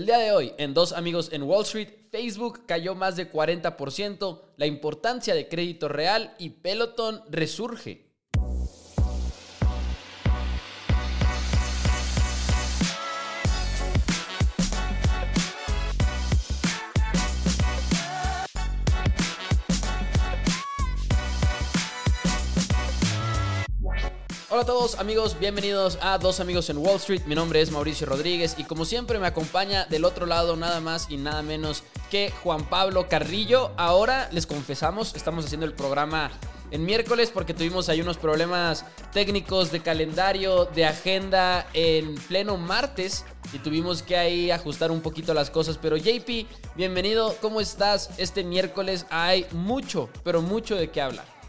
El día de hoy, en Dos Amigos en Wall Street, Facebook cayó más de 40%, la importancia de crédito real y Peloton resurge. Hola a todos amigos, bienvenidos a Dos Amigos en Wall Street. Mi nombre es Mauricio Rodríguez y como siempre me acompaña del otro lado nada más y nada menos que Juan Pablo Carrillo. Ahora les confesamos, estamos haciendo el programa en miércoles porque tuvimos ahí unos problemas técnicos de calendario, de agenda en pleno martes y tuvimos que ahí ajustar un poquito las cosas. Pero JP, bienvenido, ¿cómo estás? Este miércoles hay mucho, pero mucho de qué hablar.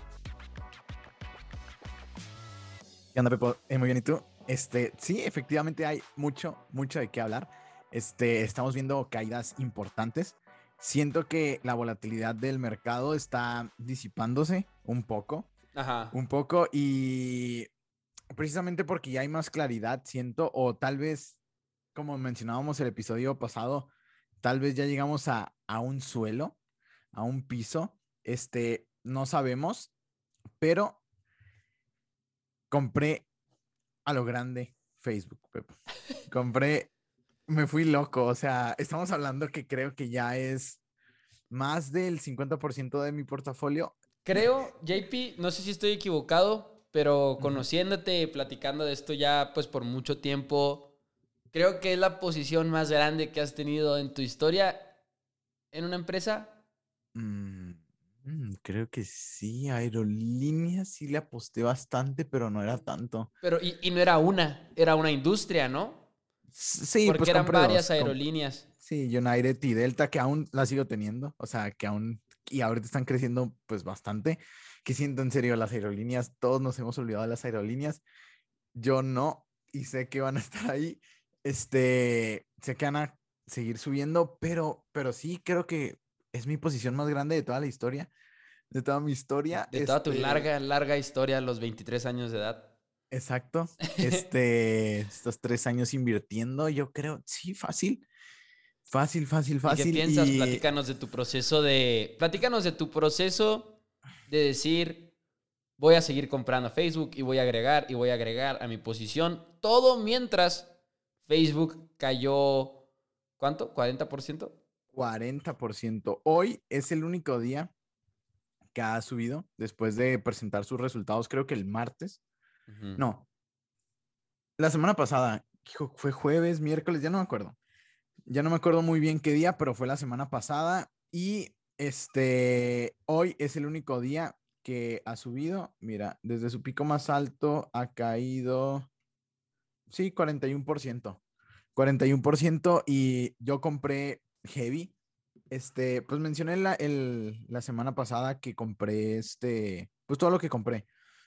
¿Qué onda, Pepo? Eh, muy bien, ¿y tú? Este, sí, efectivamente hay mucho, mucho de qué hablar. Este, estamos viendo caídas importantes. Siento que la volatilidad del mercado está disipándose un poco. Ajá. Un poco y precisamente porque ya hay más claridad, siento, o tal vez, como mencionábamos el episodio pasado, tal vez ya llegamos a, a un suelo, a un piso. Este, no sabemos, pero compré a lo grande Facebook, Pepo. Compré, me fui loco, o sea, estamos hablando que creo que ya es más del 50% de mi portafolio. Creo, JP, no sé si estoy equivocado, pero conociéndote, platicando de esto ya pues por mucho tiempo, creo que es la posición más grande que has tenido en tu historia en una empresa. Mm, creo que sí, aerolíneas sí le aposté bastante, pero no era tanto. Pero, y, y no era una, era una industria, ¿no? Sí, Porque pues eran varias dos, aerolíneas. Sí, United y Delta, que aún la sigo teniendo, o sea, que aún, y ahorita están creciendo pues bastante, que siento en serio las aerolíneas, todos nos hemos olvidado de las aerolíneas, yo no, y sé que van a estar ahí, este, sé que van a seguir subiendo, pero, pero sí creo que es mi posición más grande de toda la historia, de toda mi historia. De toda tu este, larga, larga historia a los 23 años de edad. Exacto. Este, estos tres años invirtiendo, yo creo, sí, fácil. Fácil, fácil, ¿Y fácil. qué piensas? y- Platícanos de tu proceso de... Platícanos de tu proceso de decir, voy a seguir comprando Facebook y voy a agregar y voy a agregar a mi posición. Todo mientras Facebook cayó, ¿cuánto? ¿40%? 40%. Hoy es el único día que ha subido después de presentar sus resultados, creo que el martes. No. La semana pasada, hijo, fue jueves, miércoles, ya no me acuerdo. Ya no me acuerdo muy bien qué día, pero fue la semana pasada y este hoy es el único día que ha subido. Mira, desde su pico más alto ha caído sí, 41%. 41% y yo compré heavy. Este, pues mencioné la, el- la semana pasada que compré este, pues todo lo que compré.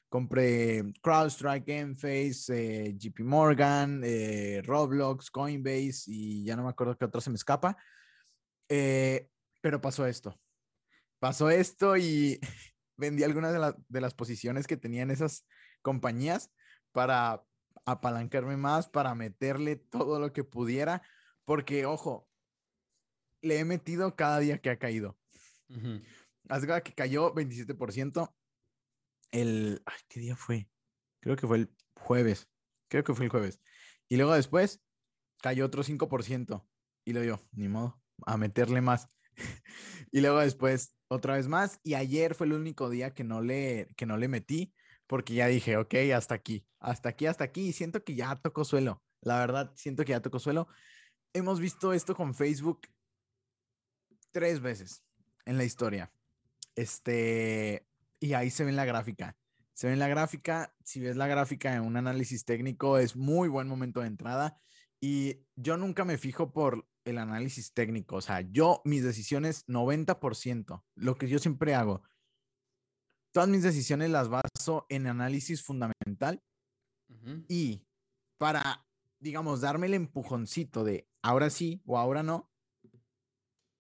Compré CrowdStrike, Enphase, eh, JP Morgan, eh, Roblox, Coinbase y ya no me acuerdo qué otro se me escapa. Eh, pero pasó esto. Pasó esto y vendí algunas de, la- de las posiciones que tenían esas compañías para apalancarme más, para meterle todo lo que pudiera, porque, ojo, le he metido cada día que ha caído. De cuenta que cayó 27%. El. Ay, ¿qué día fue? Creo que fue el jueves. Creo que fue el jueves. Y luego después cayó otro 5%. Y lo yo, ni modo, a meterle más. y luego después otra vez más. Y ayer fue el único día que no le, que no le metí. Porque ya dije, ok, hasta aquí, hasta aquí, hasta aquí. Y siento que ya tocó suelo. La verdad, siento que ya tocó suelo. Hemos visto esto con Facebook tres veces en la historia. Este, y ahí se ve en la gráfica. Se ve en la gráfica, si ves la gráfica en un análisis técnico, es muy buen momento de entrada. Y yo nunca me fijo por el análisis técnico. O sea, yo, mis decisiones, 90%, lo que yo siempre hago, todas mis decisiones las baso en análisis fundamental y para, digamos, darme el empujoncito de ahora sí o ahora no,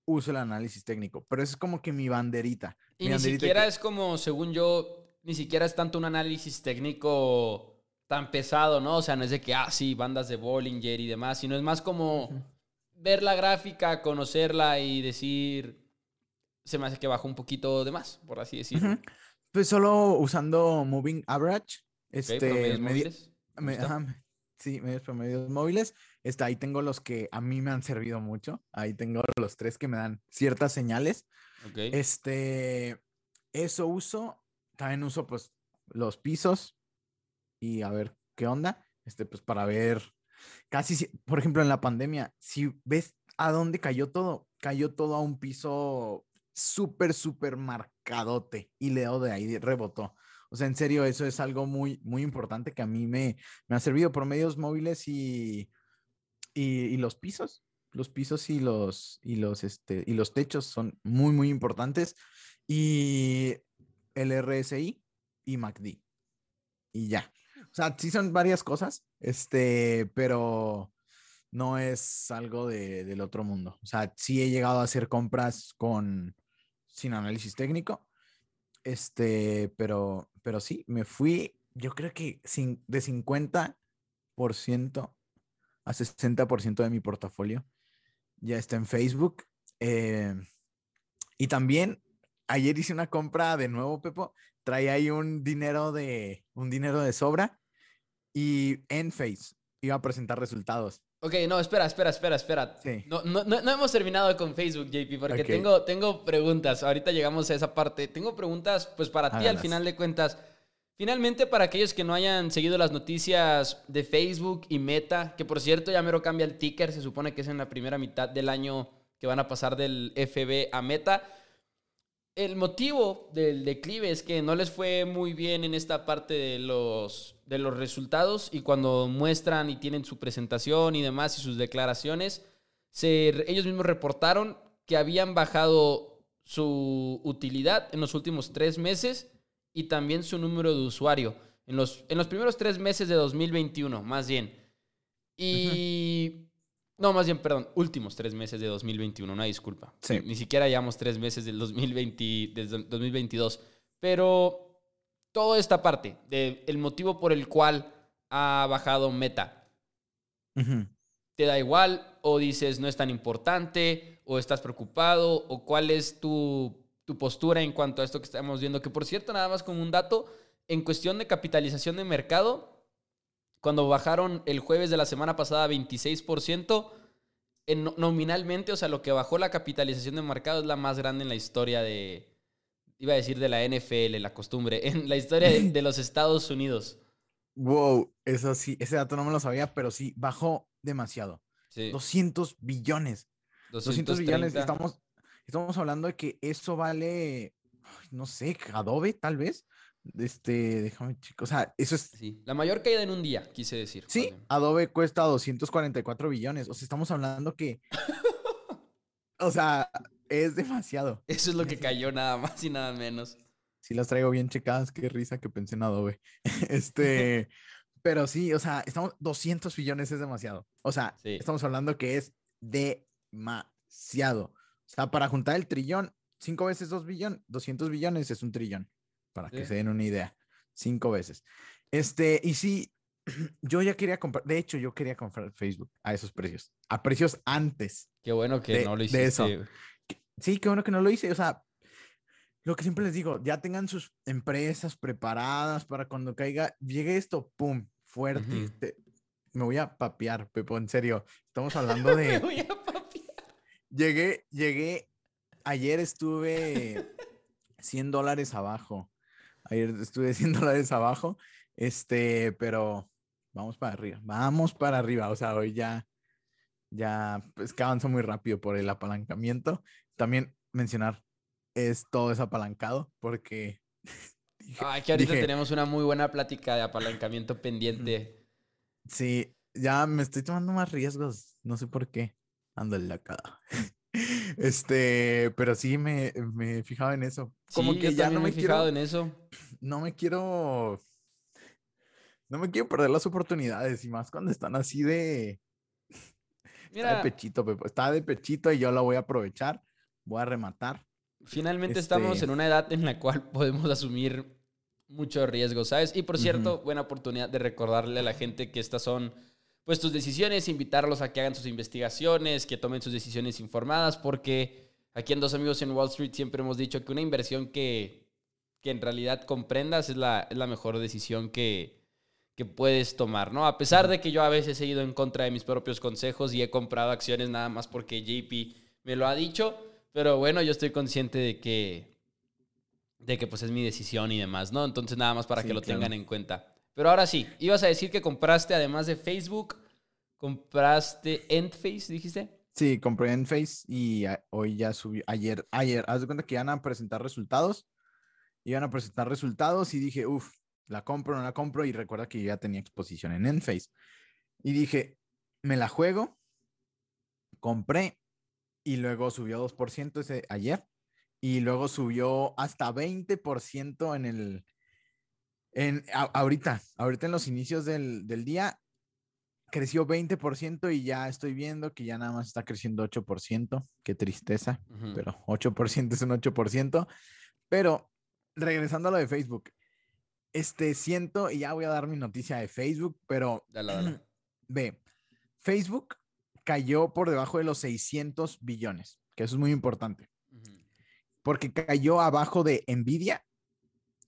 uso el análisis técnico. Pero eso es como que mi banderita. Y mi ni banderita siquiera que- es como, según yo, ni siquiera es tanto un análisis técnico tan pesado, ¿no? O sea, no es de que, ah, sí, bandas de Bollinger y demás, sino es más como ver la gráfica, conocerla y decir, se me hace que bajó un poquito de más, por así decirlo. Pues solo usando Moving Average. Ok, Este, promedios medi- móviles, me ajá, sí, medios promedios móviles. Este, ahí tengo los que a mí me han servido mucho. Ahí tengo los tres que me dan ciertas señales. Este, eso uso. También uso pues los pisos y a ver qué onda. Este, pues para ver casi, si- por ejemplo, en la pandemia, si ves a dónde cayó todo, cayó todo a un piso súper, súper marcadote y Leo de ahí rebotó. O sea, en serio, eso es algo muy, muy importante que a mí me, me ha servido por medios móviles y, y, y los pisos. Los pisos y los, y los, este, y los techos son muy, muy importantes. Y el RSI y MACD. Y ya. O sea, sí son varias cosas, este, pero no es algo de- del otro mundo. O sea, sí he llegado a hacer compras con sin análisis técnico, este, pero, pero sí, me fui, yo creo que cin- de 50% a 60% de mi portafolio ya está en Facebook. eh, y también ayer hice una compra de nuevo, Pepo. Traía ahí un dinero de un dinero de sobra y en Face iba a presentar resultados. Ok, no, espera, espera, espera, espera. Sí. No, no, no, hemos terminado con Facebook, JP, porque tengo, tengo preguntas. Ahorita llegamos a esa parte. Tengo preguntas, pues para ti al final de cuentas. Finalmente, para aquellos que no hayan seguido las noticias de Facebook y Meta, que por cierto ya mero cambia el ticker, se supone que es en la primera mitad del año que van a pasar del FB a Meta. El motivo del declive es que no les fue muy bien en esta parte de los, de los resultados y cuando muestran y tienen su presentación y demás y sus declaraciones, ellos mismos reportaron que habían bajado su utilidad en los últimos tres meses y también su número de usuario en los, en los primeros tres meses de 2021, más bien. Y... No, más bien, perdón, últimos tres meses de 2021, una disculpa. Sí. Ni, siquiera llevamos tres meses del 2020, desde el 2022. Pero toda esta parte, del el motivo por el cual ha bajado Meta. ¿te da igual? ¿O dices no es tan importante? ¿O estás preocupado? ¿O cuál es tu, tu postura en cuanto a esto que estamos viendo? Que por cierto, nada más como un dato, en cuestión de capitalización de mercado, cuando bajaron el jueves de la semana pasada 26%, en, no- nominalmente, o sea, lo que bajó la capitalización de mercado es la más grande en la historia de, iba a decir de la NFL, la costumbre, en la historia de, de los Estados Unidos. Wow, eso sí, ese dato no me lo sabía, pero sí, bajó demasiado. Sí, 200 billones. 200 billones. 230. Estamos, estamos hablando de que eso vale, no sé, Adobe, tal vez. Este, déjame, chicos. O sea, eso es. Sí, la mayor caída en un día, quise decir. Sí. Adobe cuesta 244 billones. O sea, estamos hablando que. o sea, es demasiado. Eso es lo que cayó nada más y nada menos. Si las traigo bien checadas, qué risa que pensé en Adobe. este, pero sí, o sea, estamos 200 billones es demasiado. O sea, Sí. estamos hablando que es demasiado. O sea, para juntar el trillón, 5 veces 2 billones, 200 billones es un trillón, para que se den una idea. 5 veces. Este, y sí, yo ya quería comprar, de hecho, yo quería comprar Facebook a esos precios, a precios antes. Qué bueno que De- no lo de hiciste. eso. Sí, qué bueno que no lo hice. O sea, lo que siempre les digo, ya tengan sus empresas preparadas para cuando caiga, llegue esto, pum, fuerte. te- me voy a papear, Pepo, en serio. Estamos hablando Me de. voy a papiar. llegué, llegué. Ayer estuve 100 dólares abajo. Ayer estuve 100 dólares abajo. Este, pero vamos para arriba. Vamos para arriba. O sea, hoy ya. Ya, pues que avanzó muy rápido por el apalancamiento. También mencionar, es todo es apalancado porque. Ay, que ahorita dije, tenemos una muy buena plática de apalancamiento pendiente. Sí, ya me estoy tomando más riesgos. No sé por qué. Ando en la cara. Este, pero sí me, me fijaba en eso. Como Sí, que ya no me me he fijado quiero, en eso. no me quiero, no me quiero perder las oportunidades y más cuando están así de, está Mira, de pechito, Pepo, está de pechito y yo la voy a aprovechar, voy a rematar. finalmente estamos este- en una edad en la cual podemos asumir mucho riesgo, ¿sabes? Y por cierto, buena oportunidad de recordarle a la gente que estas son pues tus decisiones, invitarlos a que hagan sus investigaciones, que tomen sus decisiones informadas, porque aquí en Dos Amigos en Wall Street siempre hemos dicho que una inversión que, que en realidad comprendas es la, es la mejor decisión que, que puedes tomar, ¿no? A pesar de que yo a veces he ido en contra de mis propios consejos y he comprado acciones nada más porque JP me lo ha dicho, pero bueno, yo estoy consciente de que de que pues es mi decisión y demás, ¿no? Entonces nada más para que lo tengan en cuenta. Pero ahora sí, ibas a decir que compraste además de Facebook, compraste Endface, dijiste? Sí, compré Endface y hoy ya subió, ayer, ayer, haz de cuenta que iban a presentar resultados, iban a presentar resultados y dije, uff, la compro, no la compro y recuerda que yo ya tenía exposición en Endface. Y dije, me la juego, compré y luego subió 2% ese ayer y luego subió hasta 20% en el, en, ahorita, ahorita en los inicios del, del, día, creció 20% y ya estoy viendo que ya nada más está creciendo 8%. Qué tristeza, pero 8% es un 8%. Pero regresando a lo de Facebook, este siento, y ya voy a dar mi noticia de Facebook, pero ve, Facebook cayó por debajo de los 600 billones, que eso es muy importante, porque cayó abajo de Nvidia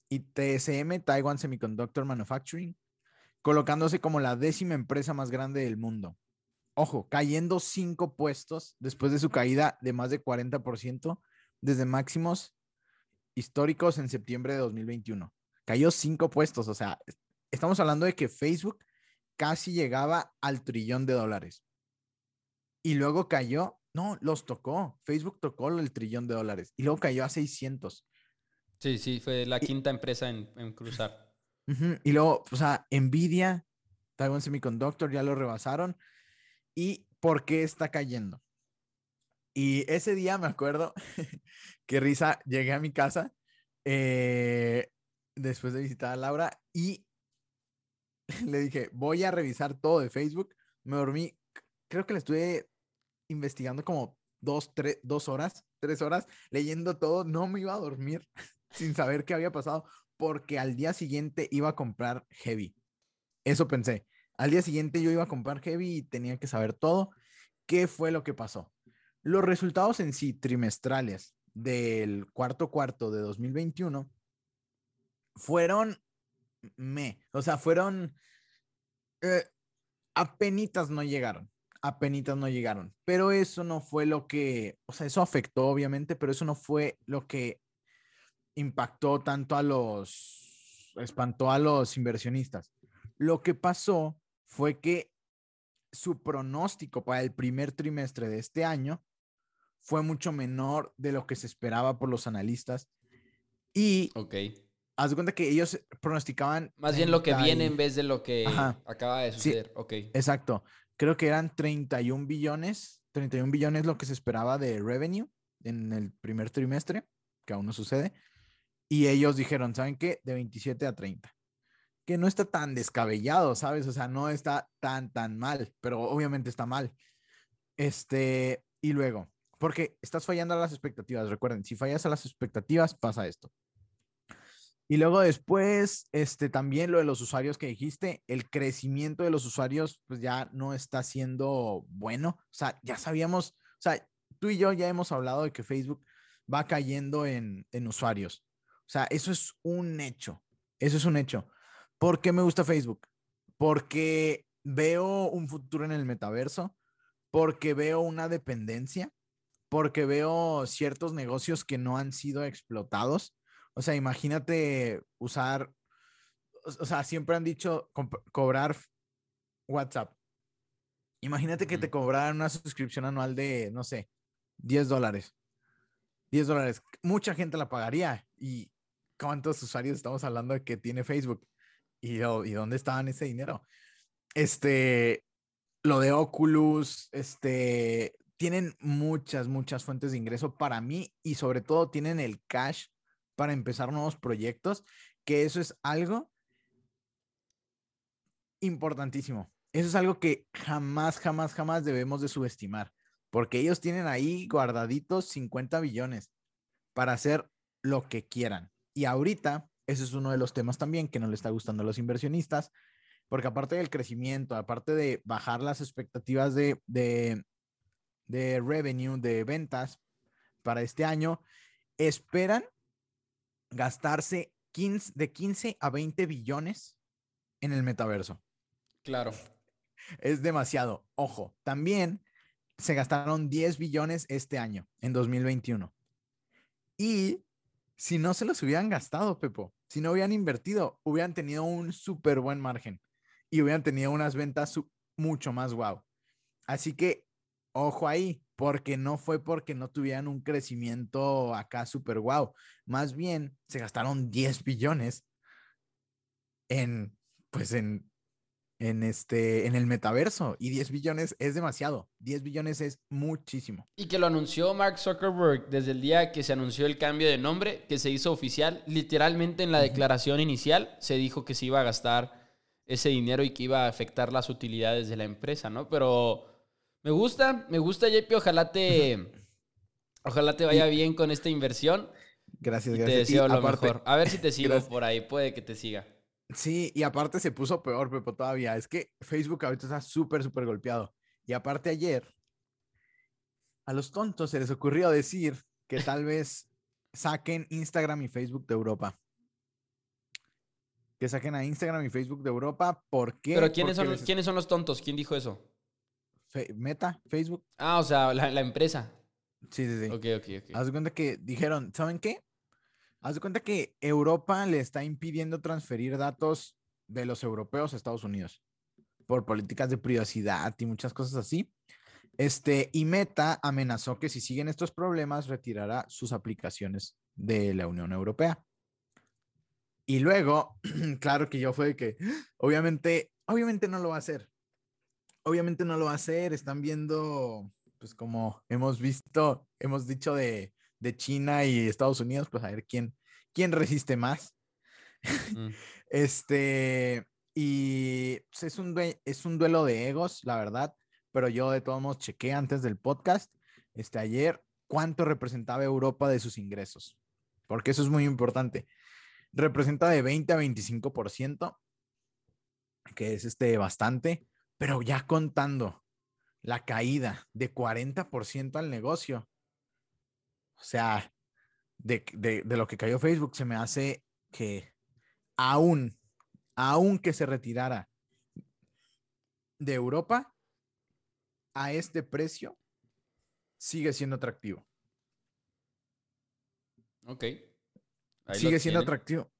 y TSM, Taiwan Semiconductor Manufacturing, colocándose como la décima empresa más grande del mundo. Ojo, cayendo cinco puestos después de su caída de más de 40% desde máximos históricos en septiembre de 2021. Cayó cinco puestos, o sea, estamos hablando de que Facebook casi llegaba al trillón de dólares. Y luego cayó, no, los tocó. Facebook tocó el trillón de dólares y luego cayó a 600. Sí, sí, fue la quinta empresa en, cruzar. Y luego, o sea, Nvidia, Taiwan Semiconductor ya lo rebasaron. ¿Y por qué está cayendo? Y ese día me acuerdo que risa, llegué a mi casa eh, después de visitar a Laura y le dije, voy a revisar todo de Facebook. Me dormí, creo que le estuve investigando como dos, tres, dos horas, tres horas, leyendo todo. No me iba a dormir sin saber qué había pasado, porque al día siguiente iba a comprar Heavy. Eso pensé. Al día siguiente yo iba a comprar Heavy y tenía que saber todo. ¿Qué fue lo que pasó? Los resultados en sí trimestrales del cuarto cuarto de 2021 fueron me, o sea, fueron eh, apenitas no llegaron, apenitas no llegaron, pero eso no fue lo que, o sea, eso afectó obviamente, pero eso no fue lo que impactó tanto a los, espantó a los inversionistas. Lo que pasó fue que su pronóstico para el primer trimestre de este año fue mucho menor de lo que se esperaba por los analistas. Y ok haz de cuenta que ellos pronosticaban. Más bien lo que viene en vez de lo que acaba de suceder. ok. Exacto. Creo que eran 31 billones. 31 billones lo que se esperaba de revenue en el primer trimestre, que aún no sucede. Y ellos dijeron, ¿saben qué? De 27 a 30. Que no está tan descabellado, ¿sabes? O sea, no está tan, tan mal, pero obviamente está mal. Este, y luego, porque estás fallando a las expectativas. Recuerden, si fallas a las expectativas, pasa esto. Y luego después, este, también lo de los usuarios que dijiste, el crecimiento de los usuarios, pues ya no está siendo bueno. O sea, ya sabíamos, o sea, tú y yo ya hemos hablado de que Facebook va cayendo en, en usuarios. O sea, eso es un hecho. Eso es un hecho. ¿Por qué me gusta Facebook? Porque veo un futuro en el metaverso, porque veo una dependencia, porque veo ciertos negocios que no han sido explotados o sea, imagínate usar, o sea, siempre han dicho cobrar WhatsApp. Imagínate que te cobraran una suscripción anual de, no sé, 10 dólares. 10 dólares. Mucha gente la pagaría. ¿Y cuántos usuarios estamos hablando de que tiene Facebook? ¿Y, dónde estaban ese dinero? Este, lo de Oculus, este, tienen muchas, muchas fuentes de ingreso para mí y sobre todo tienen el cash para empezar nuevos proyectos, que eso es algo importantísimo. Eso es algo que jamás, jamás, jamás debemos de subestimar, porque ellos tienen ahí guardaditos 50 billones para hacer lo que quieran. Y ahorita, ese es uno de los temas también que no le está gustando a los inversionistas, porque aparte del crecimiento, aparte de bajar las expectativas de, de, de revenue, de ventas para este año, esperan gastarse 15, de 15 a 20 billones en el metaverso. Claro. Es demasiado. Ojo, también se gastaron 10 billones este año, en 2021. Y si no se los hubieran gastado, Pepo, si no hubieran invertido, hubieran tenido un súper buen margen y hubieran tenido unas ventas mucho más guau. Así que, ojo ahí, porque no fue porque no tuvieran un crecimiento acá súper guau. Más bien, se gastaron 10 billones en, pues en en, este, en el metaverso y 10 billones es demasiado. 10 billones es muchísimo. Y que lo anunció Mark Zuckerberg desde el día que se anunció el cambio de nombre, que se hizo oficial. Literalmente en la declaración inicial se dijo que se iba a gastar ese dinero y que iba a afectar las utilidades de la empresa, ¿no? Pero me gusta, me gusta, JP. Ojalá te, ojalá te vaya bien con esta inversión. Gracias, y gracias. Te deseo lo mejor. A ver si te sigo por ahí, puede que te siga. Sí, y aparte se puso peor, Pepo, todavía. Es que Facebook ahorita está súper, súper golpeado. Y aparte ayer, a los tontos se les ocurrió decir que tal vez saquen Instagram y Facebook de Europa. Que saquen a Instagram y Facebook de Europa. ¿Por qué? Pero ¿quiénes, son, ¿quiénes son los tontos? ¿Quién dijo eso? Meta, Facebook. Ah, o sea, la, la, empresa. Sí, sí, sí. Ok, ok, ok. Haz de cuenta que dijeron, ¿saben qué? Haz de cuenta que Europa le está impidiendo transferir datos de los europeos a Estados Unidos por políticas de privacidad y muchas cosas así. Este, y Meta amenazó que si siguen estos problemas retirará sus aplicaciones de la Unión Europea. Y luego, claro que yo fue que, obviamente, obviamente no lo va a hacer. Obviamente no lo va a hacer. Están viendo, pues como hemos visto, hemos dicho de de China y Estados Unidos, pues a ver quién, quién resiste más. Mm. este, y pues, es, un, es un duelo de egos, la verdad, pero yo de todos modos chequé antes del podcast, este, ayer, cuánto representaba Europa de sus ingresos, porque eso es muy importante. Representa de 20 a 25%, que es este bastante, pero ya contando la caída de 40% al negocio, o sea, de, lo que cayó Facebook, se me hace que aún, aún que se retirara de Europa, a este precio, sigue siendo atractivo. Ok. sigue siendo atractivo.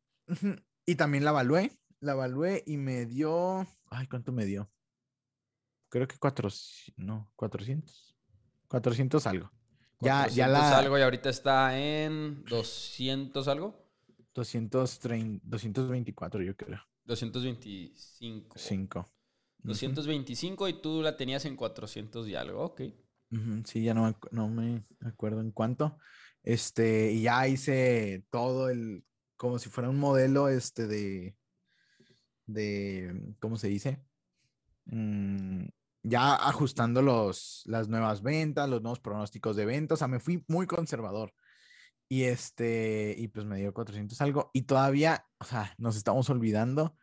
Y también la evalué, la evalué y me dio, ay, ¿cuánto me dio? Creo que 400, no, 400. 400 algo. Ya, ya la... algo y ahorita está en 200 algo. 230, 224 yo creo. 225. 5. 225 y tú la tenías en 400 y algo, ok. Sí, ya no, no me acuerdo en cuánto. Este, y ya hice todo el, como si fuera un modelo, este, de, de, ¿cómo se dice? Mm, ya ajustando los, las nuevas ventas, los nuevos pronósticos de ventas, o sea, me fui muy conservador. Y este, y pues me dio 400 algo. Y todavía, o sea, nos estamos olvidando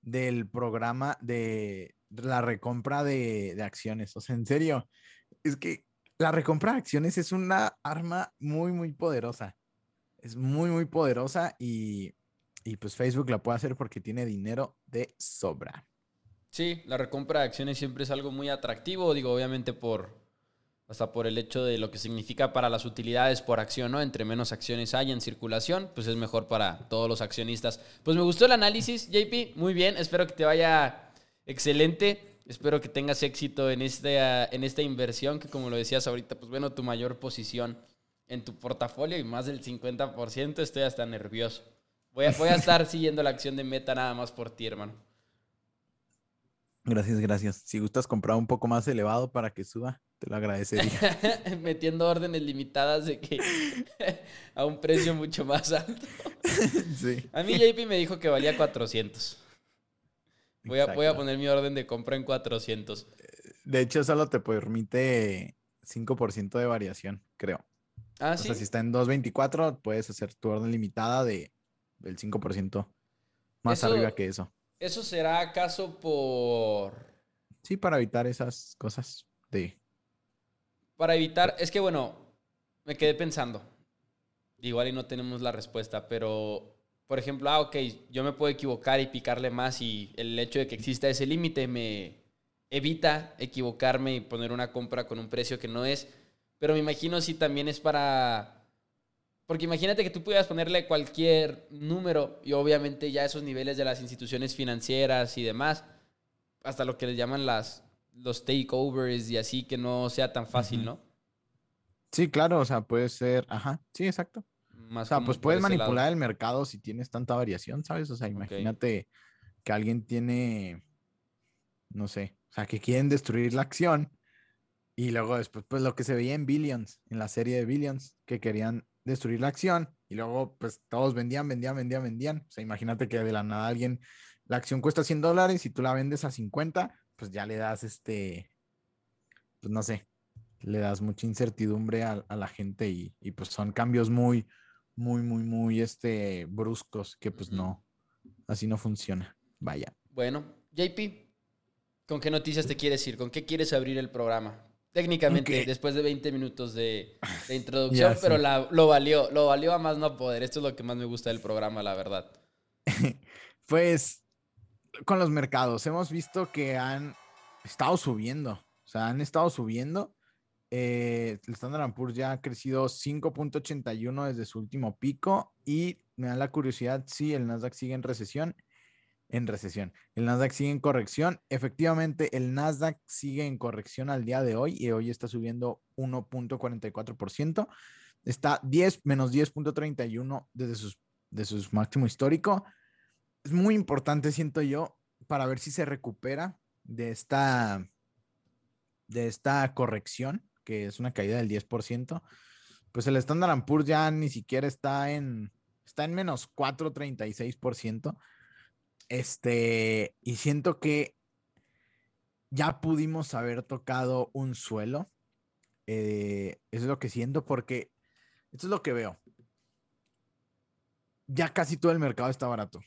del programa de la recompra de, acciones. O sea, en serio, es que la recompra de acciones es una arma muy, muy poderosa. Es muy, muy poderosa y, y pues Facebook la puede hacer porque tiene dinero de sobra. Sí, la recompra de acciones siempre es algo muy atractivo, digo, obviamente por hasta por el hecho de lo que significa para las utilidades por acción, ¿no? Entre menos acciones hay en circulación, pues es mejor para todos los accionistas. Pues me gustó el análisis, JP, muy bien, espero que te vaya excelente, espero que tengas éxito en esta, en esta inversión, que como lo decías ahorita, pues bueno, tu mayor posición en tu portafolio y más del 50%, estoy hasta nervioso. Voy a, voy a estar siguiendo la acción de Meta nada más por ti, hermano. Gracias, gracias. Si gustas comprar un poco más elevado para que suba, te lo agradecería. Metiendo órdenes limitadas de que a un precio mucho más alto. sí. A mí JP me dijo que valía 400. Voy a, voy a poner mi orden de compra en 400. De hecho, solo te permite 5% de variación, creo. Ah, o sí. sea, si está en 2.24, puedes hacer tu orden limitada de, del 5% más arriba que eso. ¿Eso será acaso por... Sí, para evitar esas cosas de... Para evitar, es que bueno, me quedé pensando. Igual y no tenemos la respuesta, pero por ejemplo, ah, ok, yo me puedo equivocar y picarle más y el hecho de que exista ese límite me evita equivocarme y poner una compra con un precio que no es. Pero me imagino si también es para... Porque imagínate que tú pudieras ponerle cualquier número y obviamente ya esos niveles de las instituciones financieras y demás, hasta lo que les llaman las, los takeovers y así, que no sea tan fácil, ¿no? Sí, claro, o sea, puede ser, ajá, sí, exacto. o sea, pues puedes manipular el mercado si tienes tanta variación, ¿sabes? O sea, imagínate que alguien tiene, no sé, o sea, que quieren destruir la acción y luego después, pues lo que se veía en Billions, en la serie de Billions, que querían destruir la acción y luego pues todos vendían, vendían, vendían, vendían. O sea, imagínate que de la nada alguien, la acción cuesta 100 dólares y tú la vendes a 50, pues ya le das este, pues no sé, le das mucha incertidumbre a, la gente y, pues son cambios muy, muy, muy, muy este, bruscos que pues no, así no funciona. Vaya. Bueno, JP, ¿con qué noticias te quieres ir? ¿Con qué quieres abrir el programa? Técnicamente, después de 20 minutos de, introducción, pero lo valió, lo valió a más no poder. Esto es lo que más me gusta del programa, la verdad. pues con los mercados, hemos visto que han estado subiendo, o sea, han estado subiendo eh, el Standard Poor's ya ha crecido 5.81 desde su último pico y me da la curiosidad si el Nasdaq sigue en recesión. En recesión. El Nasdaq sigue en corrección. Efectivamente, el Nasdaq sigue en corrección al día de hoy y hoy está subiendo 1.44%. Está 10 menos 10.31 desde sus, de su máximo histórico. Es muy importante, siento yo, para ver si se recupera de esta, de esta corrección que es una caída del 10%, pues el Standard Poor's ya ni siquiera está en, está en menos 4,36%. Este, y siento que ya pudimos haber tocado un suelo. Eh, eso es lo que siento porque esto es lo que veo. Ya casi todo el mercado está barato.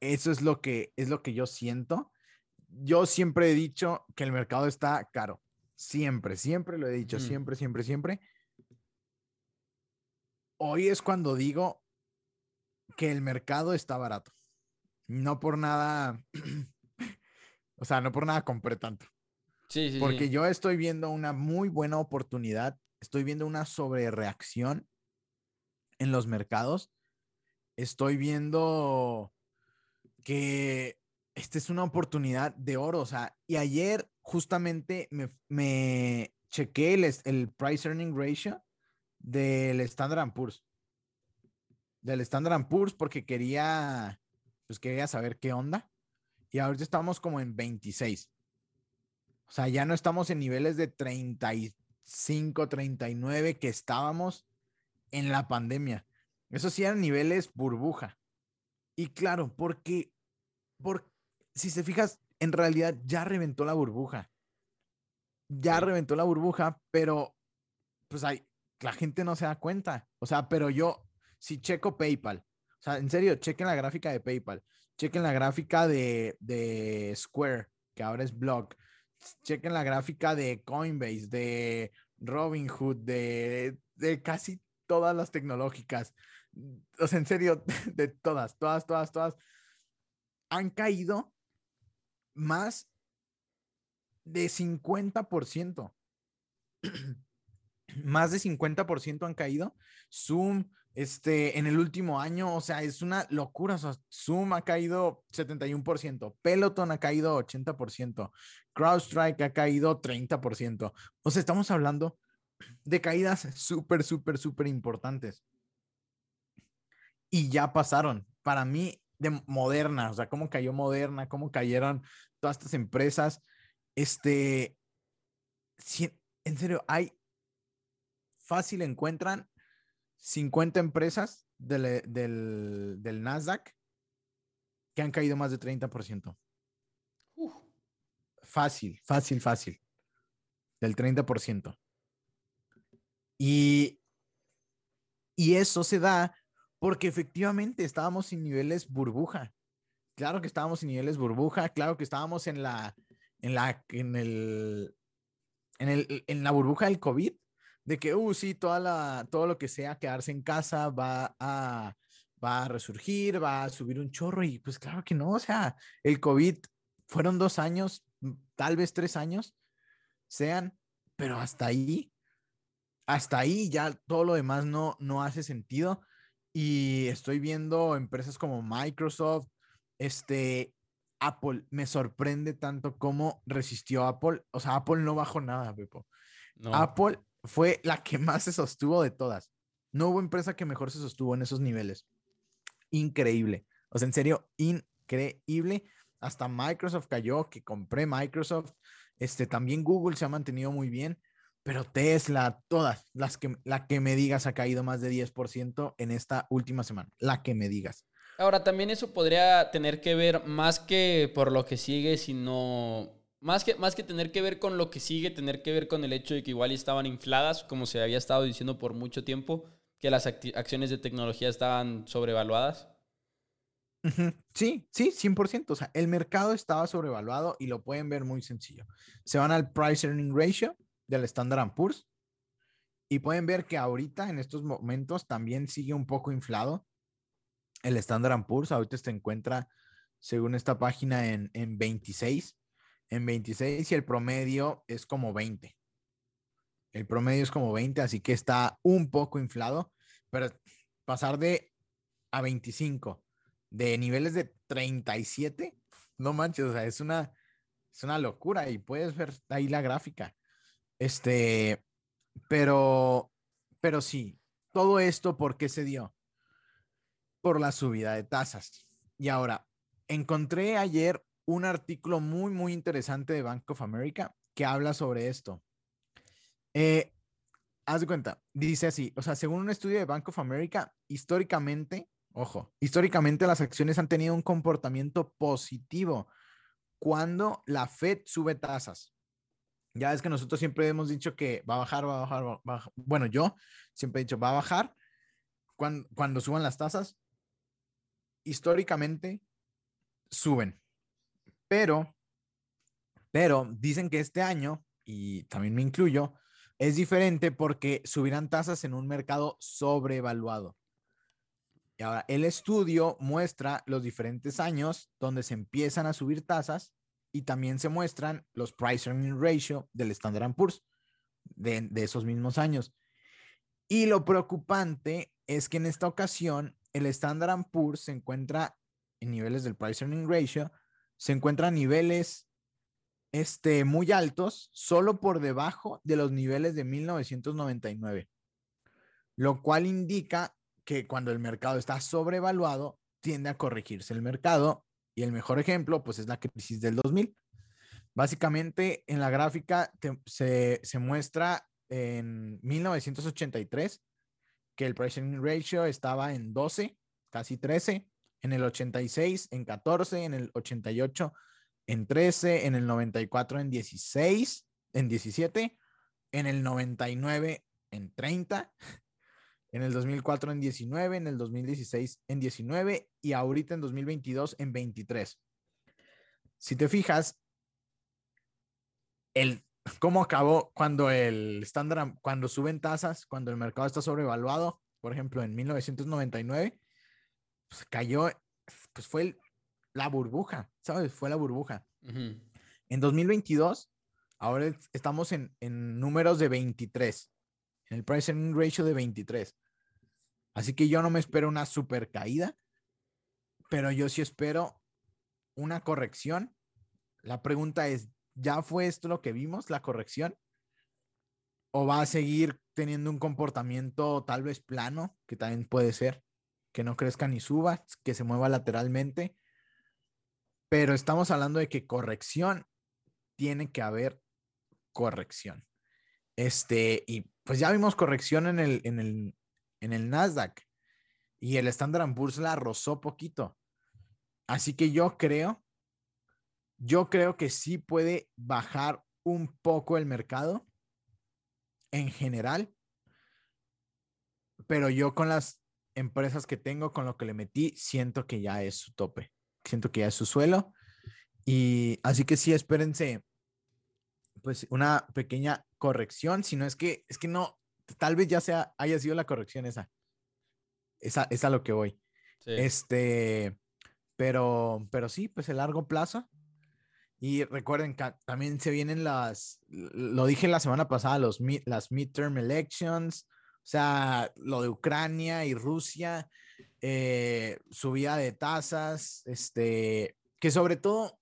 Eso es lo que es lo que yo siento. Yo siempre he dicho que el mercado está caro. Siempre, siempre lo he dicho, siempre, siempre, siempre. Hoy es cuando digo que el mercado está barato. No por nada, o sea, no por nada compré tanto. Sí, sí. Porque yo estoy viendo una muy buena oportunidad, estoy viendo una sobrereacción en los mercados. Estoy viendo que esta es una oportunidad de oro, o sea, y ayer justamente me, me chequé el, el, price earning ratio del Standard Poor's. Del Standard Poor's porque quería, pues quería saber qué onda. Y ahorita estamos como en 26. O sea, ya no estamos en niveles de 35, 39 que estábamos en la pandemia. Eso sí eran niveles burbuja. Y claro, porque, porque si se fijas, en realidad ya reventó la burbuja. Ya reventó la burbuja, pero pues hay, la gente no se da cuenta. O sea, pero yo, si checo PayPal, o sea, en serio, chequen la gráfica de PayPal, chequen la gráfica de, de Square, que ahora es Block, chequen la gráfica de Coinbase, de Robinhood, de, de casi todas las tecnológicas. O sea, en serio, de todas, todas, todas, todas, han caído más de 50%. más de 50% han caído. Zoom, este, en el último año, o sea, es una locura. Zoom ha caído 71%, Peloton ha caído 80%, CrowdStrike ha caído 30%. O sea, estamos hablando de caídas súper, súper, súper importantes. Y ya pasaron. Para mí, de Moderna, o sea, cómo cayó Moderna, cómo cayeron todas estas empresas. Este, en serio, hay fácil encuentran 50 empresas del, del, Nasdaq que han caído más de 30%. Fácil, fácil, fácil. Del 30%. Y, y eso se da porque efectivamente estábamos en niveles burbuja. claro que estábamos en niveles burbuja, claro que estábamos en la, en la, en el, en el, en la burbuja del COVID, de que, uh, sí, toda la, todo lo que sea quedarse en casa va a, va a resurgir, va a subir un chorro y pues claro que no, o sea, el COVID fueron dos años, mm, tal vez tres años, sean, pero hasta ahí, hasta ahí ya todo lo demás no, no hace sentido. Y estoy viendo empresas como Microsoft, este, Apple, me sorprende tanto cómo resistió Apple. O sea, Apple no bajó nada, Pepo. Apple fue la que más se sostuvo de todas. No hubo empresa que mejor se sostuvo en esos niveles. Increíble. O sea, en serio, increíble. Hasta Microsoft cayó, que compré Microsoft. Este, también Google se ha mantenido muy bien, pero Tesla, todas, las que, la que me digas ha caído más de 10% en esta última semana, la que me digas. Ahora, también eso podría tener que ver más que por lo que sigue, sino más que, más que tener que ver con lo que sigue, tener que ver con el hecho de que igual estaban infladas, como se había estado diciendo por mucho tiempo, que las acciones de tecnología estaban sobrevaluadas. Sí, sí, 100%. O sea, el mercado estaba sobrevaluado y lo pueden ver muy sencillo. Se van al price earning ratio del Standard Poor's y pueden ver que ahorita en estos momentos también sigue un poco inflado. El Standard Poor's ahorita se encuentra, según esta página, en, en 26. En 26 y el promedio es como 20. El promedio es como 20, así que está un poco inflado, pero pasar de a 25 de niveles de 37, no manches, o sea, es una, es una locura y puedes ver ahí la gráfica. Este, pero, pero sí, todo esto, ¿por qué se dio? Por la subida de tasas. Y ahora, encontré ayer un artículo muy, muy interesante de Bank of America que habla sobre esto. Eh, haz de cuenta, dice así, o sea, según un estudio de Bank of America, históricamente Ojo, históricamente las acciones han tenido un comportamiento positivo cuando la Fed sube tasas. Ya es que nosotros siempre hemos dicho que va a bajar, va a bajar, va a bajar. Bueno, yo siempre he dicho, va a bajar cuando, cuando suban las tasas. Históricamente suben. Pero, pero dicen que este año, y también me incluyo, es diferente porque subirán tasas en un mercado sobrevaluado. Y ahora, el estudio muestra los diferentes años donde se empiezan a subir tasas y también se muestran los price earning ratio del Standard Poor's de, esos mismos años. Y lo preocupante es que en esta ocasión el Standard Poor's se encuentra en niveles del price earning ratio, se encuentra a niveles este, muy altos, solo por debajo de los niveles de 1999, lo cual indica que cuando el mercado está sobrevaluado, tiende a corregirse el mercado. Y el mejor ejemplo, pues es la crisis del 2000. Básicamente, en la gráfica se, se, muestra en 1983 que el pricing ratio estaba en 12, casi 13, en el 86 en 14, en el 88 en 13, en el 94 en 16, en 17, en el 99 en 30 en el 2004 en 19, en el 2016 en 19 y ahorita en 2022 en 23. Si te fijas, el cómo acabó cuando el estándar, cuando suben tasas, cuando el mercado está sobrevaluado, por ejemplo, en 1999, pues cayó, pues fue la burbuja, ¿sabes? Fue la burbuja. En 2022, ahora estamos en, en números de 23 en el price earning ratio de 23. Así que yo no me espero una super caída, pero yo sí espero una corrección. La pregunta es, ¿ya fue esto lo que vimos, la corrección? ¿O va a seguir teniendo un comportamiento tal vez plano, que también puede ser, que no crezca ni suba, que se mueva lateralmente? Pero estamos hablando de que corrección tiene que haber corrección. Este, y pues ya vimos corrección en el, en el, en el Nasdaq y el Standard Poor's la rozó poquito. Así que yo creo, yo creo que sí puede bajar un poco el mercado en general, pero yo con las empresas que tengo, con lo que le metí, siento que ya es su tope. siento que ya es su suelo. Y así que sí, espérense, pues una pequeña corrección, si no es que, es que no, tal vez ya sea, haya sido la corrección esa. Esa es a lo que voy. Este, pero, pero sí, pues el largo plazo. Y recuerden que también se vienen las, lo dije la semana pasada, los, las midterm elections, o sea, lo de Ucrania y Rusia, eh, subida de tasas, este, que sobre todo,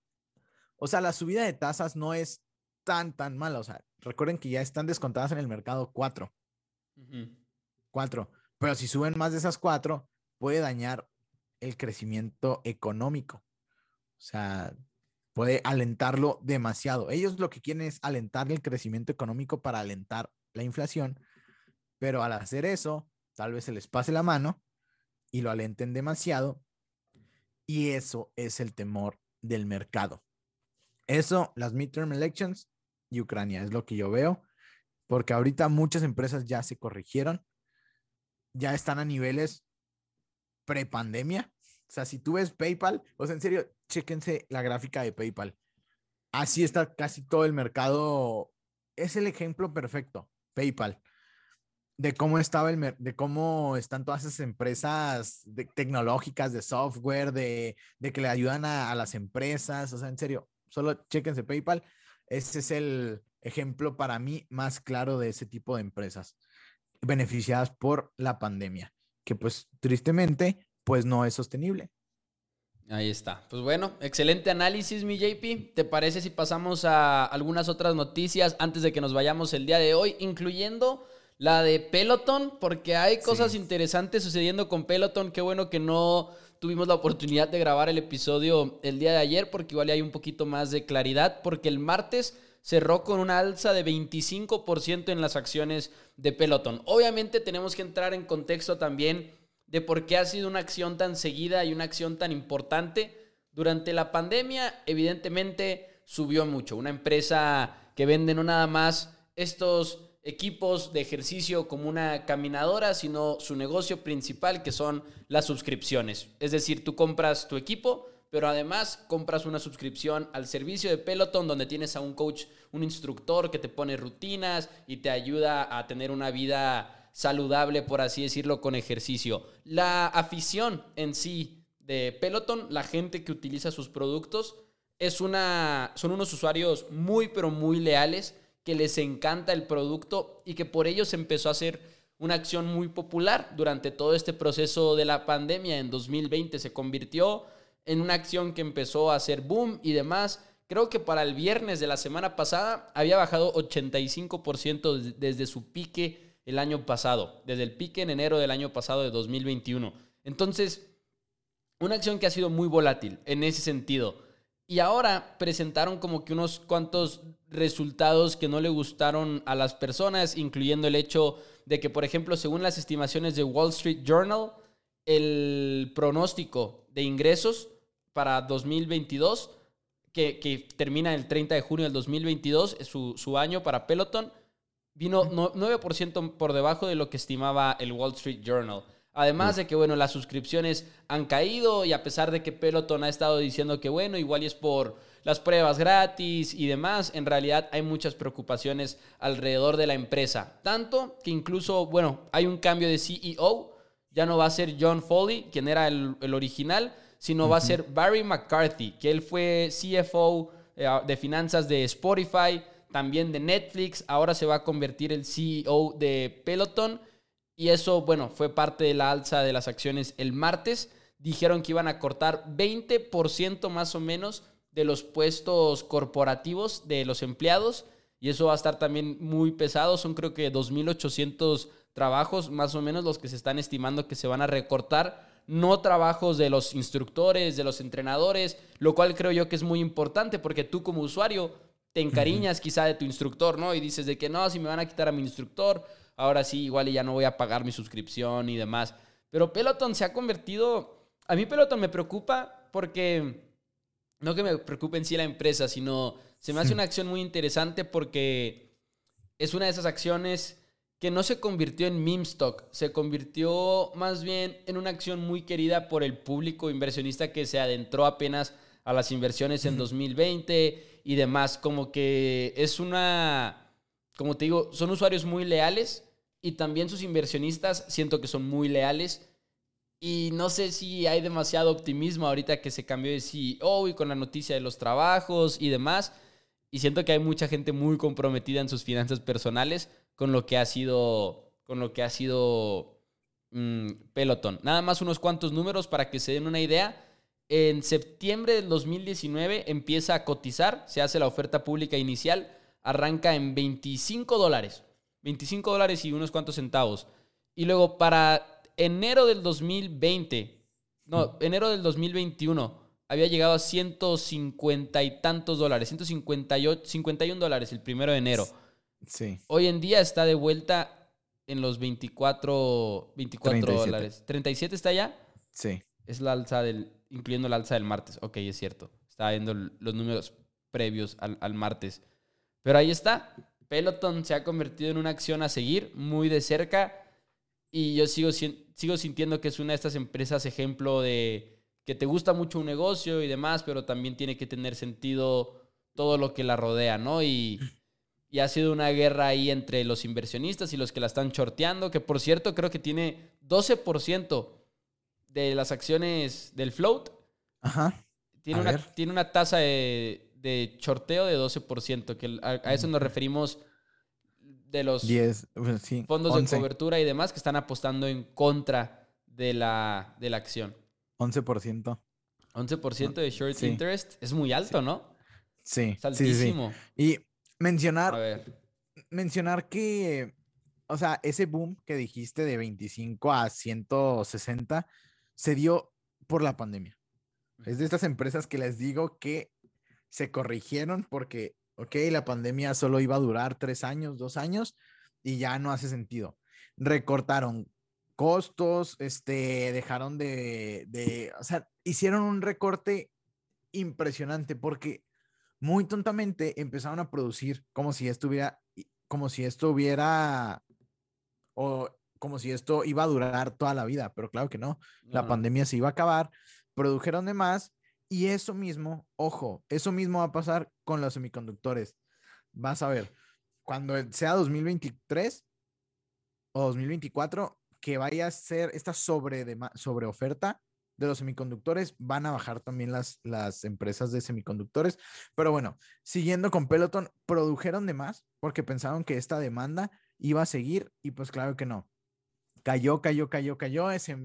o sea, la subida de tasas no es tan, tan mala. O sea, recuerden que ya están descontadas en el mercado cuatro. Cuatro. Pero si suben más de esas cuatro, puede dañar el crecimiento económico. O sea, puede alentarlo demasiado. Ellos lo que quieren es alentar el crecimiento económico para alentar la inflación, pero al hacer eso, tal vez se les pase la mano y lo alenten demasiado. Y eso es el temor del mercado. Eso, las midterm elections y Ucrania, es lo que yo veo, porque ahorita muchas empresas ya se corrigieron, ya están a niveles pre-pandemia. O sea, si tú ves PayPal, o sea, en serio, chéquense la gráfica de PayPal. Así está casi todo el mercado. Es el ejemplo perfecto, PayPal, de cómo estaba el de cómo están todas esas empresas tecnológicas de software, de, que le ayudan a, a, las empresas. O sea, en serio, solo chéquense PayPal. Ese es el ejemplo para mí más claro de ese tipo de empresas beneficiadas por la pandemia, que pues tristemente pues no es sostenible. Ahí está. Pues bueno, excelente análisis, mi JP. ¿Te parece si pasamos a algunas otras noticias antes de que nos vayamos el día de hoy, incluyendo la de Peloton? Porque hay cosas interesantes sucediendo con Peloton. Qué bueno que no tuvimos la oportunidad de grabar el episodio el día de ayer, porque igual hay un poquito más de claridad, porque el martes cerró con una alza de 25% en las acciones de Peloton. Obviamente tenemos que entrar en contexto también de por qué ha sido una acción tan seguida y una acción tan importante. Durante la pandemia, evidentemente, subió mucho. Una empresa que vende no nada más estos equipos de ejercicio como una caminadora, sino su negocio principal, que son las suscripciones. Es decir, tú compras tu equipo, pero además compras una suscripción al servicio de Peloton donde tienes a un coach, un instructor que te pone rutinas y te ayuda a tener una vida saludable, por así decirlo, con ejercicio. La afición en sí de Peloton, la gente que utiliza sus productos, es una, son unos usuarios muy, pero muy leales, que les encanta el producto y que por ello se empezó a hacer una acción muy popular durante todo este proceso de la pandemia. En 2020 se convirtió en una acción que empezó a hacer boom y demás. Creo que para el viernes de la semana pasada había bajado 85% desde su pique el año pasado, desde el pique en enero del año pasado de 2021. Entonces, una acción que ha sido muy volátil en ese sentido. Y ahora presentaron como que unos cuantos resultados que no le gustaron a las personas, incluyendo el hecho de que, por ejemplo, según las estimaciones de Wall Street Journal, el pronóstico de ingresos para 2022, que, que termina el 30 de junio del 2022, su, su año para Peloton, vino 9% por debajo de lo que estimaba el Wall Street Journal. Además de que, bueno, las suscripciones han caído y a pesar de que Peloton ha estado diciendo que, bueno, igual es por las pruebas gratis y demás, en realidad hay muchas preocupaciones alrededor de la empresa. Tanto que incluso, bueno, hay un cambio de CEO, ya no va a ser John Foley, quien era el, original, sino va a ser Barry McCarthy, que él fue CFO eh, de finanzas de Spotify, también de Netflix, ahora se va a convertir el CEO de Peloton y eso, bueno, fue parte de la alza de las acciones el martes. Dijeron que iban a cortar 20% más o menos de los puestos corporativos de los empleados y eso va a estar también muy pesado, son creo que 2.800 trabajos más o menos los que se están estimando que se van a recortar no trabajos de los instructores, de los entrenadores, lo cual creo yo que es muy importante porque tú como usuario te encariñas quizá de tu instructor, ¿no? Y dices de que no, si me van a quitar a mi instructor, ahora sí, igual ya no voy a pagar mi suscripción y demás. Pero Peloton se ha convertido, a mí Peloton me preocupa porque, no que me preocupe en sí la empresa, sino se me hace una acción muy interesante porque es una de esas acciones que no se convirtió en meme stock, se convirtió más bien en una acción muy querida por el público inversionista que se adentró apenas a las inversiones en 2020 y demás. Como que es una, como te digo, son usuarios muy leales y también sus inversionistas siento que son muy leales. Y no sé si hay demasiado optimismo ahorita que se cambió de CEO y con la noticia de los trabajos y demás. Y siento que hay mucha gente muy comprometida en sus finanzas personales con lo que ha sido, con lo que ha sido mm, Peloton. Nada más unos cuantos números para que se den una idea. En septiembre del 2019 empieza a cotizar, se hace la oferta pública inicial, arranca en 25 dólares. 25 dólares y unos cuantos centavos. Y luego para enero del 2020, no, enero del 2021, había llegado a 150 y tantos dólares, 158, 51 dólares el primero de enero. Sí. Hoy en día está de vuelta en los 24, 24 37. dólares. ¿37 está ya? Sí. Es la alza del, incluyendo la alza del martes. Ok, es cierto. Estaba viendo los números previos al, al martes. Pero ahí está. Peloton se ha convertido en una acción a seguir muy de cerca. Y yo sigo, sigo sintiendo que es una de estas empresas ejemplo de que te gusta mucho un negocio y demás, pero también tiene que tener sentido todo lo que la rodea, ¿no? Y, y ha sido una guerra ahí entre los inversionistas y los que la están shorteando, que por cierto creo que tiene 12% de las acciones del float. Ajá. Tiene, A una, ver. tiene una tasa de, de shorteo de 12%, que a, a eso nos referimos de los 10, pues, sí. fondos 11, de cobertura y demás que están apostando en contra de la, de la acción. 11%. 11% de short Sí. interest es muy alto, ¿no? Sí. Es altísimo. Y A mencionar, ver. mencionar que, o sea, ese boom que dijiste de 25 a 160 se dio por la pandemia. Es de estas empresas que les digo que se corrigieron porque, ok, la pandemia solo iba a durar tres años, dos años y ya no hace sentido. Recortaron costos, este, dejaron de, de, o sea, hicieron un recorte impresionante porque muy tontamente empezaron a producir como si estuviera, como si esto hubiera, o como si esto iba a durar toda la vida, pero claro que no la pandemia se iba a acabar, produjeron de más y eso mismo, ojo, eso mismo va a pasar con los semiconductores. Vas a ver, cuando sea 2023 o 2024, que vaya a ser esta sobre, sobre oferta de los semiconductores, van a bajar también las, las empresas de semiconductores. Pero bueno, siguiendo con Peloton, produjeron de más porque pensaron que esta demanda iba a seguir y pues claro que no cayó, cayó, cayó, cayó, se,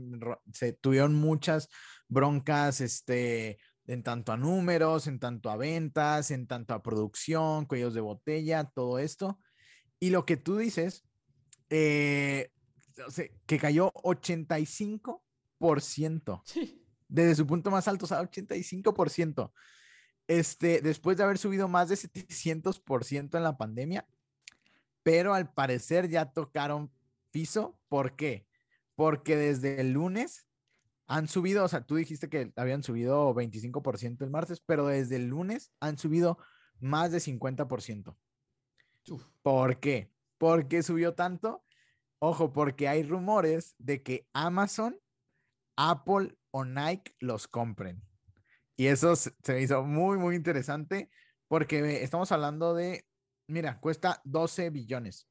se tuvieron muchas broncas, este, en tanto a números, en tanto a ventas, en tanto a producción, cuellos de botella, todo esto. Y lo que tú dices, eh, que cayó 85% Sí. desde su punto más alto, o sea, 85%. Este, después de haber subido más de 700% en la pandemia, pero al parecer ya tocaron piso. ¿Por qué? Porque desde el lunes han subido, o sea, tú dijiste que habían subido 25% el martes, pero desde el lunes han subido más de 50%. Uf. ¿Por qué? ¿Por qué subió tanto? Ojo, porque hay rumores de que Amazon, Apple o Nike los compren. Y eso se me hizo muy, muy interesante porque estamos hablando de, mira, cuesta 12 billones.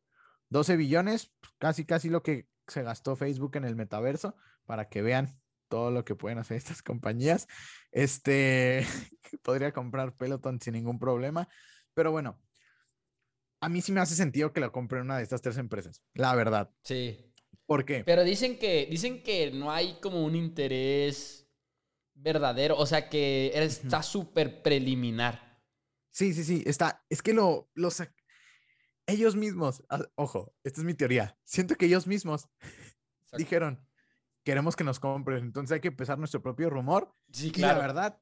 12 billones, casi, casi lo que se gastó Facebook en el metaverso, para que vean todo lo que pueden hacer estas compañías. Este, podría comprar Peloton sin ningún problema. Pero bueno, a mí sí me hace sentido que lo compre una de estas tres empresas, la verdad. Sí. ¿Por qué? Pero dicen que, dicen que no hay como un interés verdadero. O sea que está súper preliminar. Sí, sí, sí, está. Es que lo, los sac- ellos mismos, ah, ojo, esta es mi teoría. Siento que ellos mismos Exacto. dijeron, queremos que nos compren, entonces hay que empezar nuestro propio rumor. Sí, Y la verdad,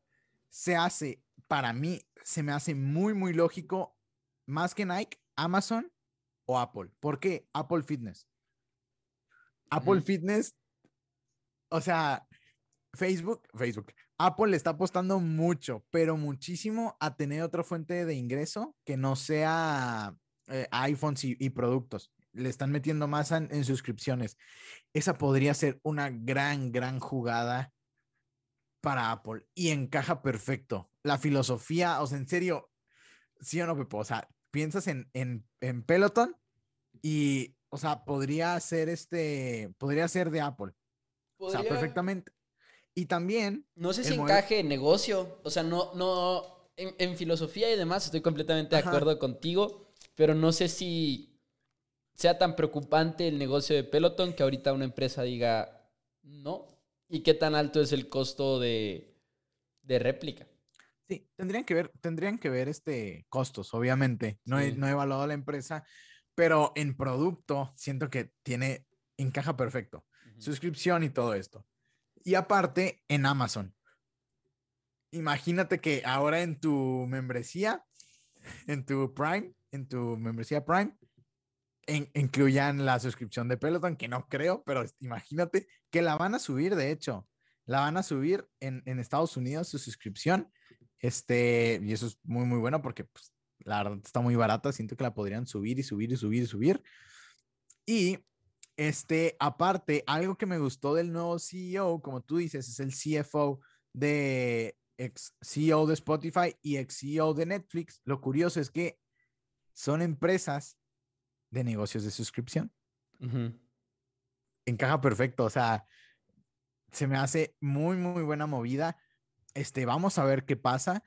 se hace, para mí, se me hace muy, muy lógico, más que Nike, Amazon o Apple. ¿Por qué? Apple Fitness. Apple. Fitness, o sea, Facebook, Facebook, Apple le está apostando mucho, pero muchísimo a tener otra fuente de ingreso que no sea eh, iPhones y, y productos. Le están metiendo más en, en suscripciones. Esa podría ser una gran, gran jugada para Apple y encaja perfecto. La filosofía, o sea, en serio, sí o no, Pepo, o sea, piensas en, en, en Peloton y, o sea, podría ser este, podría ser de Apple. O sea, perfectamente. Y también, No sé si modelo- encaje en negocio. O sea, no, no. En, en filosofía y demás estoy completamente de acuerdo contigo. Pero no sé si sea tan preocupante el negocio de Peloton que ahorita una empresa diga no. Y qué tan alto es el costo de, de réplica. sí, tendrían que ver, tendrían que ver este costos, obviamente. No, he, no he evaluado la empresa, pero en producto siento que tiene, encaja perfecto. suscripción y todo esto. Y aparte, en Amazon. Imagínate que ahora en tu membresía, en tu Prime, en tu membresía Prime, en- incluyan la suscripción de Peloton, que no creo, pero imagínate que la van a subir, de hecho. La van a subir en, en Estados Unidos su suscripción. Este, y eso es muy, muy bueno porque pues, la verdad está muy barata. Siento que la podrían subir y subir y subir y subir. Y este, aparte, algo que me gustó del nuevo CEO, como tú dices, es el CFO de ex CEO de Spotify y ex CEO de Netflix. Lo curioso es que son empresas de negocios de suscripción. Encaja perfecto, o sea, se me hace muy, muy buena movida. Este, vamos a ver qué pasa.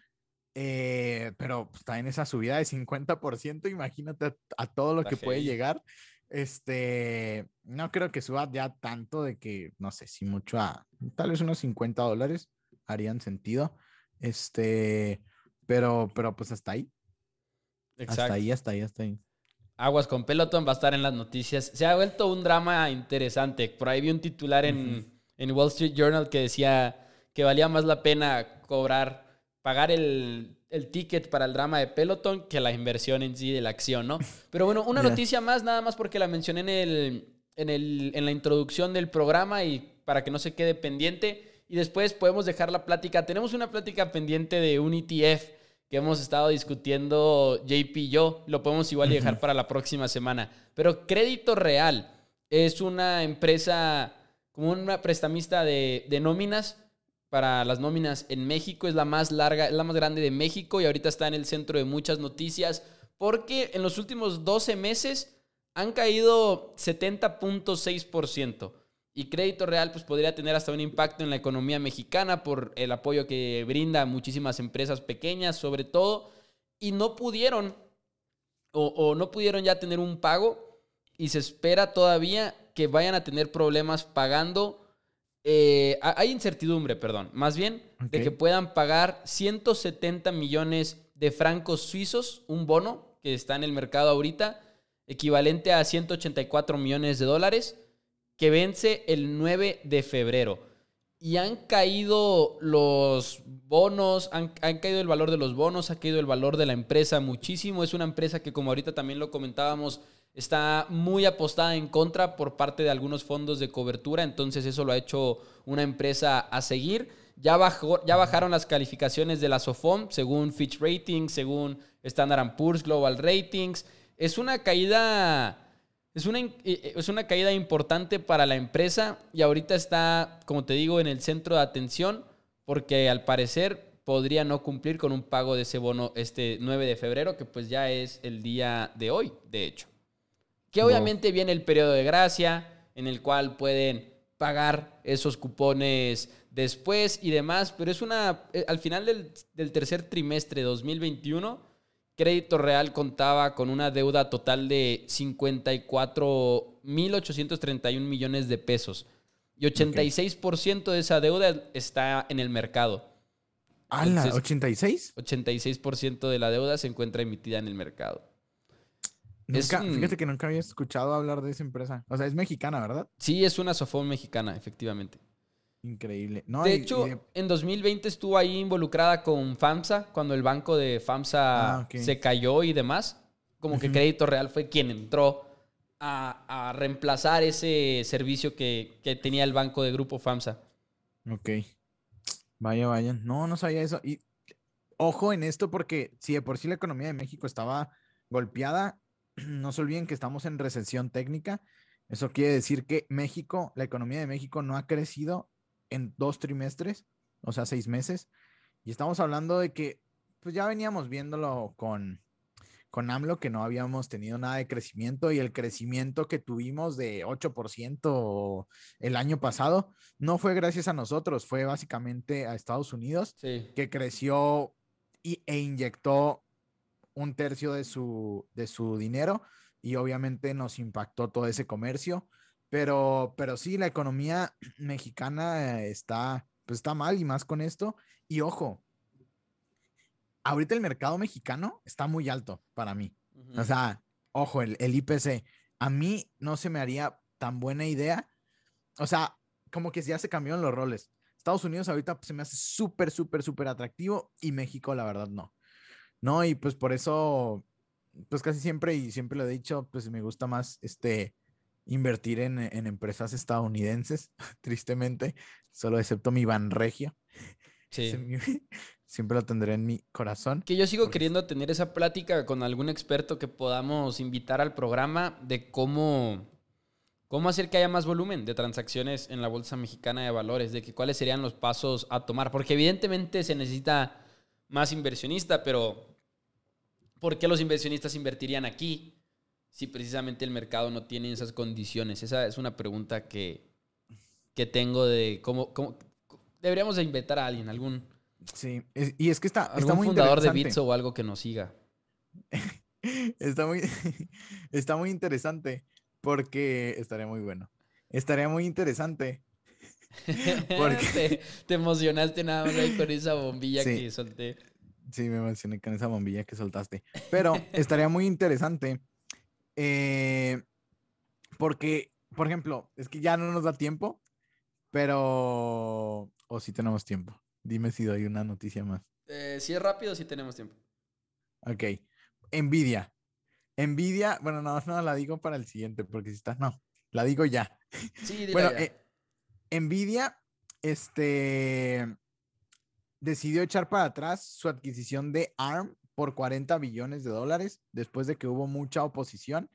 eh, pero pues, está en esa subida de 50%, imagínate a, a todo lo Está que puede llegar. Este, no creo que suba ya tanto de que, no sé, si mucho a tal vez unos 50 dólares harían sentido. Este, pero, pero pues hasta ahí, hasta Exacto. ahí, hasta ahí, hasta ahí. Aguas con Peloton va a estar en las noticias. Se ha vuelto un drama interesante. Por ahí vi un titular en, en Wall Street Journal que decía que valía más la pena cobrar, pagar el, el ticket para el drama de Peloton que la inversión en sí de la acción, ¿no? Pero bueno, una noticia más, nada más porque la mencioné en, el, en, el, en la introducción del programa y para que no se quede pendiente. Y después podemos dejar la plática. Tenemos una plática pendiente de un ETF que hemos estado discutiendo JP y yo. Lo podemos igual dejar para la próxima semana. Pero Crédito Real es una empresa como una prestamista de, de nóminas para las nóminas en México. Es la más larga, es la más grande de México y ahorita está en el centro de muchas noticias porque en los últimos 12 meses han caído 70.6%. Y Crédito Real pues, podría tener hasta un impacto en la economía mexicana por el apoyo que brinda a muchísimas empresas pequeñas, sobre todo, y no pudieron o, o no pudieron ya tener un pago y se espera todavía que vayan a tener problemas pagando. eh, ha- hay incertidumbre, perdón, más bien de que puedan pagar 170 millones de francos suizos, un bono que está en el mercado ahorita, equivalente a 184 millones de dólares, que vence el 9 de febrero. Y han caído los bonos, han, han caído el valor de los bonos, ha caído el valor de la empresa muchísimo. Es una empresa que, como ahorita también lo comentábamos, está muy apostada en contra por parte de algunos fondos de cobertura. Entonces eso lo ha hecho una empresa a seguir. Ya, bajó, ya bajaron las calificaciones de la SOFOM, según Fitch Ratings, según Standard Poor's Global Ratings. Es una caída es una, in- eh, es una caída importante para la empresa y ahorita está, como te digo, en el centro de atención porque al parecer podría no cumplir con un pago de ese bono este 9 de febrero, que pues ya es el día de hoy, de hecho. Que obviamente viene el periodo de gracia en el cual pueden pagar esos cupones después y demás, pero es una, eh, al final del, del tercer trimestre de 2021, Crédito Real contaba con una deuda total de 54.831 millones de pesos. Y 86% de esa deuda está en el mercado. ¡Hala! Entonces- ¿86? 86% de la deuda se encuentra emitida en el mercado. Es Nunca, un- Fíjate que nunca había escuchado hablar de esa empresa. O sea, es mexicana, ¿verdad? Sí, es una Sofón mexicana, efectivamente. Increíble. No, De y- hecho, y de- en 2020 estuvo ahí involucrada con FAMSA, cuando el banco de FAMSA Ah, se cayó y demás. Como que. Crédito Real fue quien entró a, a reemplazar ese servicio que, que tenía el banco de Grupo FAMSA. Ok. Vaya, vaya. No, no sabía eso. Y ojo en esto porque si de por sí la economía de México estaba golpeada, no se olviden que estamos en recesión técnica. Eso quiere decir que México, la economía de México no ha crecido en dos trimestres, o sea, seis meses. Y estamos hablando de que, pues ya veníamos viéndolo con, con AMLO, que no habíamos tenido nada de crecimiento y el crecimiento que tuvimos de 8% el año pasado no fue gracias a nosotros, fue básicamente a Estados Unidos, que creció y, e inyectó un tercio de su, de su dinero y obviamente nos impactó todo ese comercio. Pero, pero sí, la economía mexicana está, pues está mal y más con esto. Y ojo, ahorita el mercado mexicano está muy alto para mí. O sea, ojo, el, el IPC, a mí no se me haría tan buena idea. O sea, como que ya se cambiaron los roles. Estados Unidos ahorita se me hace súper, súper, súper atractivo y México, la verdad, no. No, y pues por eso, pues casi siempre, y siempre lo he dicho, pues me gusta más este invertir en, empresas estadounidenses, tristemente, solo excepto mi Banregio. Sí. siempre lo tendré en mi corazón. Que yo sigo queriendo tener esa plática con algún experto que podamos invitar al programa de cómo, cómo hacer que haya más volumen de transacciones en la Bolsa Mexicana de Valores, de que cuáles serían los pasos a tomar, porque evidentemente se necesita más inversionista, pero ¿por qué los inversionistas invertirían aquí si precisamente el mercado no tiene esas condiciones? Esa es una pregunta que, que tengo de cómo, cómo, deberíamos de invitar a alguien, algún... Sí, y es que está, algún está muy fundador de Bitso o algo que nos siga. está, muy, está muy interesante porque estaría muy bueno. Estaría muy interesante. Porque... te, emocionaste nada más ahí con esa bombilla que solté. Sí, me emocioné con esa bombilla que soltaste. Pero estaría muy interesante. Eh, porque, por ejemplo, es que ya no nos da tiempo, pero. O si tenemos tiempo. Dime si doy una noticia más. Eh, si es rápido, si tenemos tiempo. Ok. Nvidia. Nvidia, bueno, no, no la digo para el siguiente, porque si está, no, la digo ya. Sí, bueno, eh, Nvidia, este, decidió echar para atrás su adquisición de ARM por 40 billones de dólares después de que hubo mucha oposición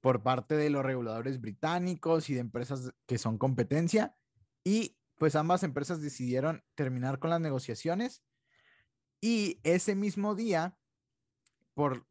por parte de los reguladores británicos y de empresas que son competencia. Y pues ambas empresas decidieron terminar con las negociaciones. Y ese mismo día, por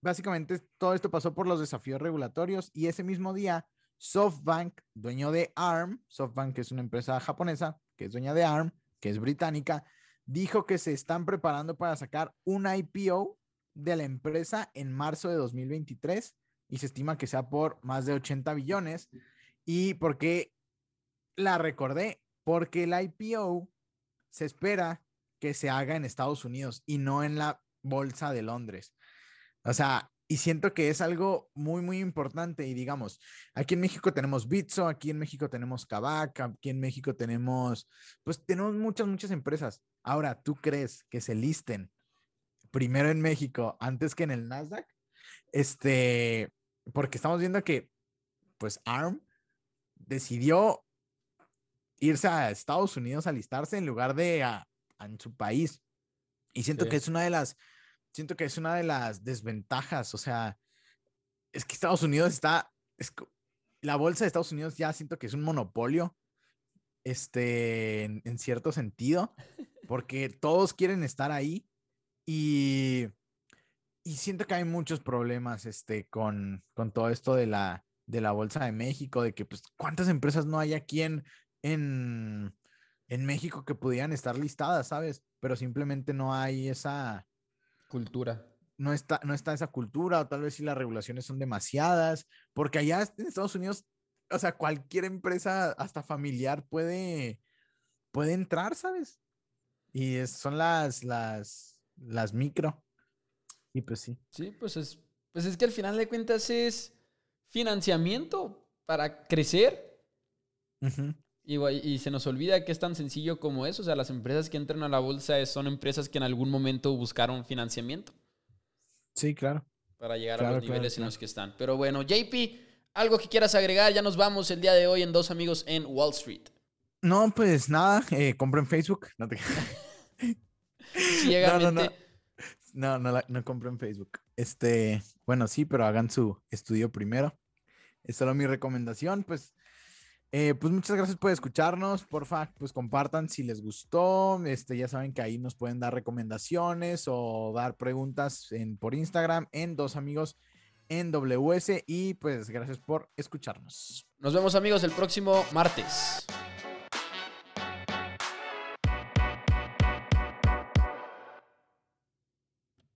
básicamente todo esto pasó por los desafíos regulatorios y ese mismo día SoftBank, dueño de ARM, SoftBank es una empresa japonesa que es dueña de ARM, que es británica, dijo que se están preparando para sacar un IPO de la empresa en marzo de 2023 y se estima que sea por más de 80 billones. ¿Y por qué la recordé? Porque el IPO se espera que se haga en Estados Unidos y no en la bolsa de Londres. O sea, y siento que es algo muy, muy importante. Y digamos, aquí en México tenemos Bitso, aquí en México tenemos Kavak, aquí en México tenemos, pues tenemos muchas, muchas empresas. Ahora, ¿tú crees que se listen primero en México antes que en el Nasdaq? Este, porque estamos viendo que, pues, ARM decidió irse a Estados Unidos a listarse en lugar de a, en su país. Y siento que es una de las siento que es una de las desventajas. O sea, es que Estados Unidos está, la bolsa de Estados Unidos ya siento que es un monopolio, este, en, cierto sentido, porque todos quieren estar ahí y, y siento que hay muchos problemas, este, con, con todo esto de la, de la bolsa de México, de que, pues, ¿cuántas empresas no hay aquí en, en, en México que pudieran estar listadas, sabes? Pero simplemente no hay esa, Cultura. No está, no está esa cultura, o tal vez si las regulaciones son demasiadas, porque allá en Estados Unidos, o sea, cualquier empresa, hasta familiar, puede, puede entrar, ¿sabes? Y son las, las, las micro. Y pues sí. Sí, pues es, pues es que al final de cuentas es financiamiento para crecer. Y, se nos olvida que es tan sencillo como eso. O sea, las empresas que entran a la bolsa son empresas que en algún momento buscaron financiamiento. Sí, claro. Para llegar a los niveles en los que están. Pero bueno, JP, algo que quieras agregar. Ya nos vamos el día de hoy en Dos Amigos en Wall Street. No, pues nada, eh, compro en Facebook. No te... Ciegamente. No, no, no, no, compro en Facebook. Este, bueno, sí, pero hagan su estudio primero. Es solo mi recomendación, pues. Eh, pues muchas gracias por escucharnos. Porfa, pues compartan si les gustó. Este, ya saben que ahí nos pueden dar recomendaciones o dar preguntas en, por Instagram en dos amigos en WS. Y pues gracias por escucharnos. Nos vemos amigos el próximo martes.